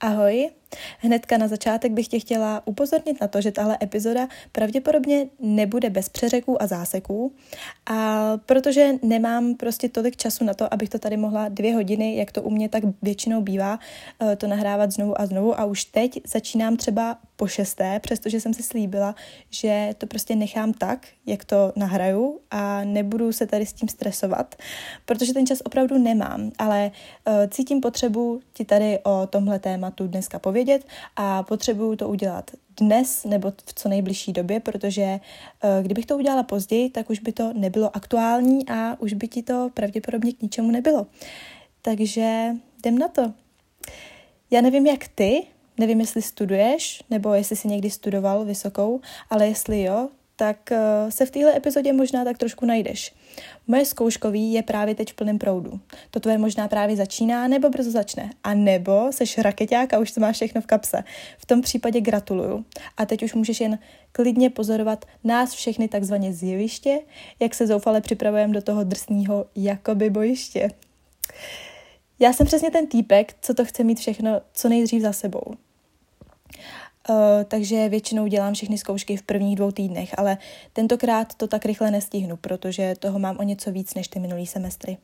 Ahoj, hnedka na začátek bych tě chtěla upozornit na to, že tahle epizoda pravděpodobně nebude bez přeřeků a záseků, a protože nemám prostě tolik času na to, abych to tady mohla dvě hodiny, jak to u mě tak většinou bývá, eh, to nahrávat znovu a znovu. A už teď začínám třeba po šesté, přestože jsem si slíbila, že to prostě nechám tak, jak to nahraju a nebudu se tady s tím stresovat, protože ten čas opravdu nemám, ale uh, cítím potřebu ti tady o tomhle tématu dneska povědět a potřebuju to udělat dnes nebo v co nejbližší době, protože uh, kdybych to udělala později, tak už by to nebylo aktuální a už by ti to pravděpodobně k ničemu nebylo. Takže jdem na to. Já nevím, jak ty, Nevím, jestli studuješ, nebo jestli jsi někdy studoval vysokou, ale jestli jo, tak eh, se v téhle epizodě možná tak trošku najdeš. Moje zkouškový je právě teď v plném proudu. To tvoje možná právě začíná, nebo brzo začne. A nebo seš raketák a už to máš všechno v kapse. V tom případě gratuluju. A teď už můžeš jen klidně pozorovat nás všechny takzvaně z jeviště, jak se zoufale připravujeme do toho drsného jakoby bojiště. Já jsem přesně ten týpek, co to chce mít všechno co nejdřív za sebou. Uh, takže většinou dělám všechny zkoušky v prvních dvou týdnech, ale tentokrát to tak rychle nestihnu, protože toho mám o něco víc než ty minulý semestry.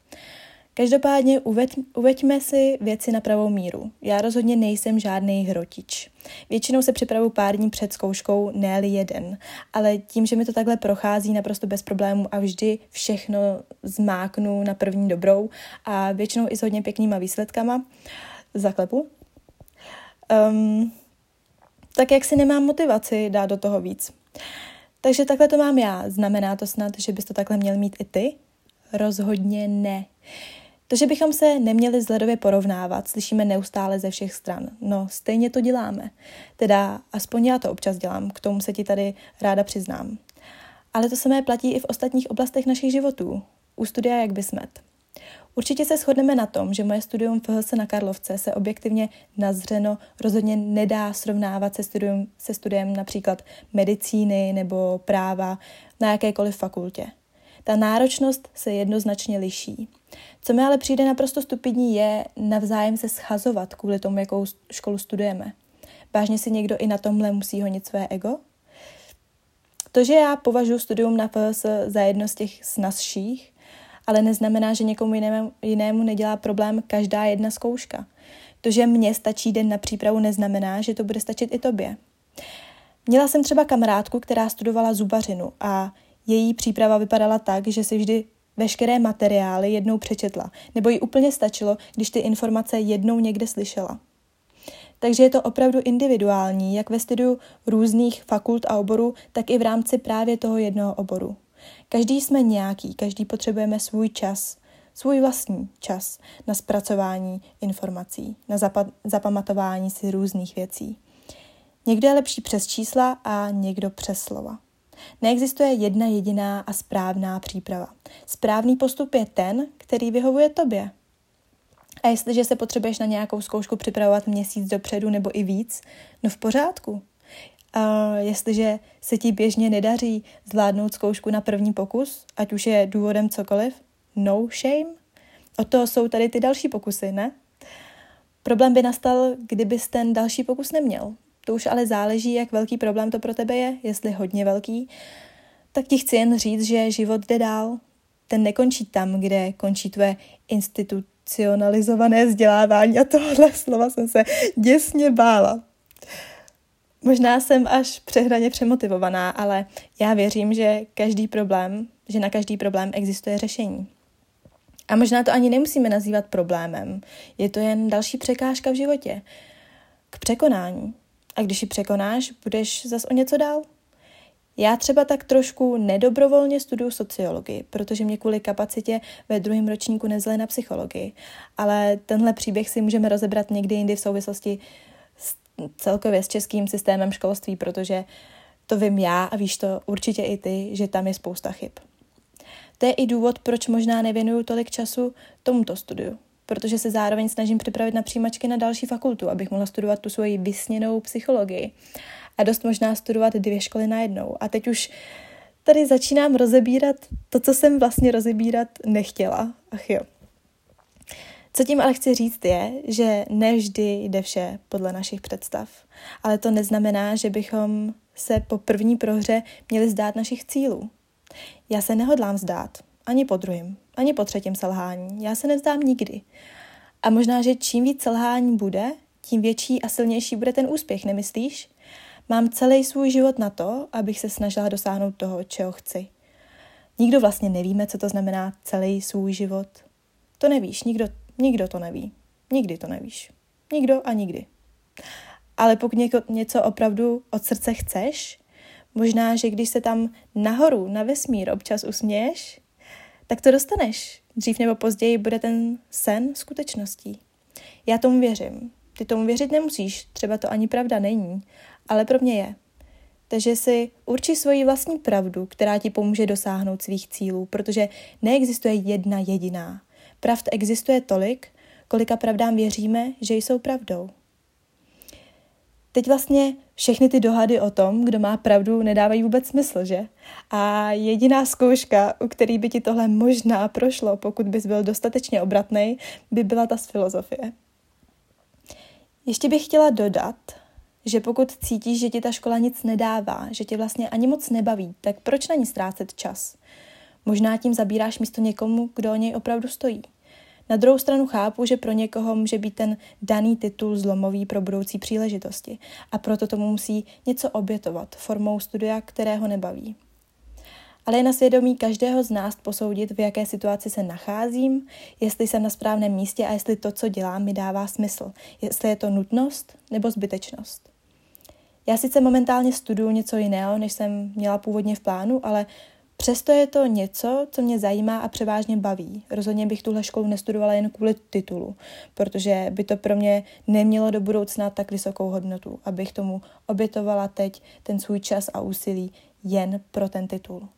Každopádně uveď, uveďme si věci na pravou míru. Já rozhodně nejsem žádný hrotič. Většinou se připravu pár dní před zkouškou, ne jeden, ale tím, že mi to takhle prochází naprosto bez problémů a vždy všechno zmáknu na první dobrou a většinou i s hodně pěknýma výsledkama, zaklepu. Um, tak jak si nemám motivaci dát do toho víc. Takže takhle to mám já. Znamená to snad, že bys to takhle měl mít i ty? Rozhodně ne. To, že bychom se neměli zledově porovnávat, slyšíme neustále ze všech stran. No, stejně to děláme. Teda aspoň já to občas dělám, k tomu se ti tady ráda přiznám. Ale to samé platí i v ostatních oblastech našich životů. U studia jak bysmet. Určitě se shodneme na tom, že moje studium FHS na Karlovce se objektivně nazřeno rozhodně nedá srovnávat se studiem, se studiem například medicíny nebo práva na jakékoliv fakultě. Ta náročnost se jednoznačně liší. Co mi ale přijde naprosto stupidní je navzájem se schazovat kvůli tomu, jakou školu studujeme. Vážně si někdo i na tomhle musí honit své ego? To, že já považuji studium na FHS za jedno z těch snazších, ale neznamená, že někomu jinému, jinému nedělá problém každá jedna zkouška. To, že mně stačí den na přípravu, neznamená, že to bude stačit i tobě. Měla jsem třeba kamarádku, která studovala zubařinu a její příprava vypadala tak, že si vždy veškeré materiály jednou přečetla, nebo jí úplně stačilo, když ty informace jednou někde slyšela. Takže je to opravdu individuální, jak ve studiu různých fakult a oborů, tak i v rámci právě toho jednoho oboru. Každý jsme nějaký, každý potřebujeme svůj čas, svůj vlastní čas na zpracování informací, na zapa- zapamatování si různých věcí. Někdo je lepší přes čísla a někdo přes slova. Neexistuje jedna jediná a správná příprava. Správný postup je ten, který vyhovuje tobě. A jestliže se potřebuješ na nějakou zkoušku připravovat měsíc dopředu nebo i víc, no v pořádku. A jestliže se ti běžně nedaří zvládnout zkoušku na první pokus, ať už je důvodem cokoliv, no shame. O to jsou tady ty další pokusy, ne? Problém by nastal, kdybys ten další pokus neměl. To už ale záleží, jak velký problém to pro tebe je, jestli hodně velký. Tak ti chci jen říct, že život jde dál. Ten nekončí tam, kde končí tvoje institucionalizované vzdělávání a tohle slova jsem se děsně bála. Možná jsem až přehraně přemotivovaná, ale já věřím, že každý problém, že na každý problém existuje řešení. A možná to ani nemusíme nazývat problémem. Je to jen další překážka v životě. K překonání. A když ji překonáš, budeš zas o něco dál. Já třeba tak trošku nedobrovolně studuju sociologii, protože mě kvůli kapacitě ve druhém ročníku nezle na psychologii. Ale tenhle příběh si můžeme rozebrat někdy jindy v souvislosti celkově s českým systémem školství, protože to vím já a víš to určitě i ty, že tam je spousta chyb. To je i důvod, proč možná nevěnuju tolik času tomuto studiu, protože se zároveň snažím připravit na přijímačky na další fakultu, abych mohla studovat tu svoji vysněnou psychologii a dost možná studovat dvě školy najednou. A teď už tady začínám rozebírat to, co jsem vlastně rozebírat nechtěla. Ach jo. Co tím ale chci říct je, že nevždy jde vše podle našich představ, ale to neznamená, že bychom se po první prohře měli zdát našich cílů. Já se nehodlám zdát, ani po druhém, ani po třetím selhání. Já se nevzdám nikdy. A možná, že čím víc selhání bude, tím větší a silnější bude ten úspěch, nemyslíš? Mám celý svůj život na to, abych se snažila dosáhnout toho, čeho chci. Nikdo vlastně nevíme, co to znamená celý svůj život. To nevíš, nikdo, nikdo to neví. Nikdy to nevíš. Nikdo a nikdy. Ale pokud něko, něco opravdu od srdce chceš, možná, že když se tam nahoru, na vesmír občas usměješ, tak to dostaneš. Dřív nebo později bude ten sen skutečností. Já tomu věřím. Ty tomu věřit nemusíš, třeba to ani pravda není, ale pro mě je. Takže si urči svoji vlastní pravdu, která ti pomůže dosáhnout svých cílů, protože neexistuje jedna jediná. Pravd existuje tolik, kolika pravdám věříme, že jsou pravdou. Teď vlastně všechny ty dohady o tom, kdo má pravdu, nedávají vůbec smysl, že? A jediná zkouška, u který by ti tohle možná prošlo, pokud bys byl dostatečně obratný, by byla ta z filozofie. Ještě bych chtěla dodat, že pokud cítíš, že ti ta škola nic nedává, že tě vlastně ani moc nebaví, tak proč na ní ztrácet čas? Možná tím zabíráš místo někomu, kdo o něj opravdu stojí. Na druhou stranu chápu, že pro někoho může být ten daný titul zlomový pro budoucí příležitosti a proto tomu musí něco obětovat formou studia, kterého nebaví. Ale je na svědomí každého z nás posoudit, v jaké situaci se nacházím, jestli jsem na správném místě a jestli to, co dělám, mi dává smysl, jestli je to nutnost nebo zbytečnost. Já sice momentálně studuju něco jiného, než jsem měla původně v plánu, ale Přesto je to něco, co mě zajímá a převážně baví. Rozhodně bych tuhle školu nestudovala jen kvůli titulu, protože by to pro mě nemělo do budoucna tak vysokou hodnotu, abych tomu obětovala teď ten svůj čas a úsilí jen pro ten titul.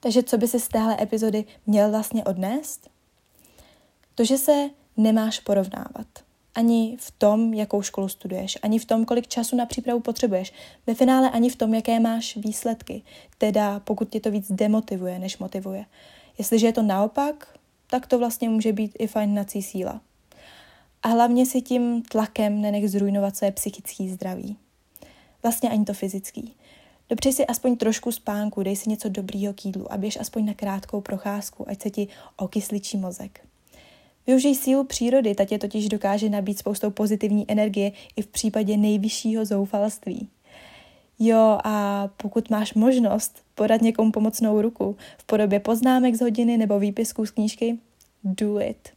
Takže co by si z téhle epizody měl vlastně odnést? To, že se nemáš porovnávat ani v tom, jakou školu studuješ, ani v tom, kolik času na přípravu potřebuješ, ve finále ani v tom, jaké máš výsledky, teda pokud tě to víc demotivuje, než motivuje. Jestliže je to naopak, tak to vlastně může být i fajnací síla. A hlavně si tím tlakem nenech zrujnovat své psychické zdraví. Vlastně ani to fyzický. Dobře si aspoň trošku spánku, dej si něco dobrýho k jídlu a běž aspoň na krátkou procházku, ať se ti okysličí mozek. Využij sílu přírody, ta tě totiž dokáže nabít spoustou pozitivní energie i v případě nejvyššího zoufalství. Jo, a pokud máš možnost podat někomu pomocnou ruku v podobě poznámek z hodiny nebo výpisků z knížky, do it.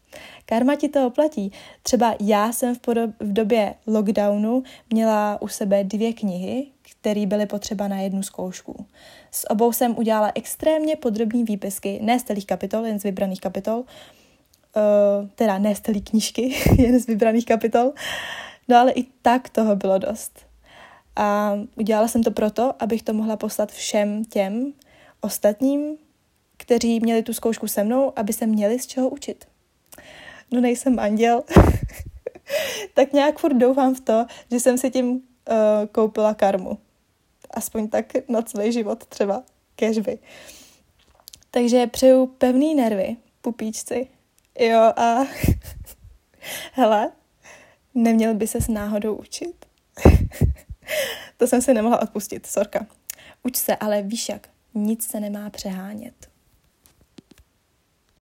Karma ti to oplatí. Třeba já jsem v, podob- v době lockdownu měla u sebe dvě knihy, které byly potřeba na jednu zkoušku. S obou jsem udělala extrémně podrobní výpisky, ne z celých kapitol, jen z vybraných kapitol, uh, teda ne z celé knížky, jen z vybraných kapitol, no ale i tak toho bylo dost. A udělala jsem to proto, abych to mohla poslat všem těm ostatním, kteří měli tu zkoušku se mnou, aby se měli z čeho učit. No nejsem anděl, tak nějak furt doufám v to, že jsem si tím uh, koupila karmu. Aspoň tak na celý život třeba, kežby. Takže přeju pevný nervy, pupíčci, Jo a hele, neměl by se s náhodou učit? to jsem si nemohla odpustit, sorka. Uč se, ale víš jak, nic se nemá přehánět.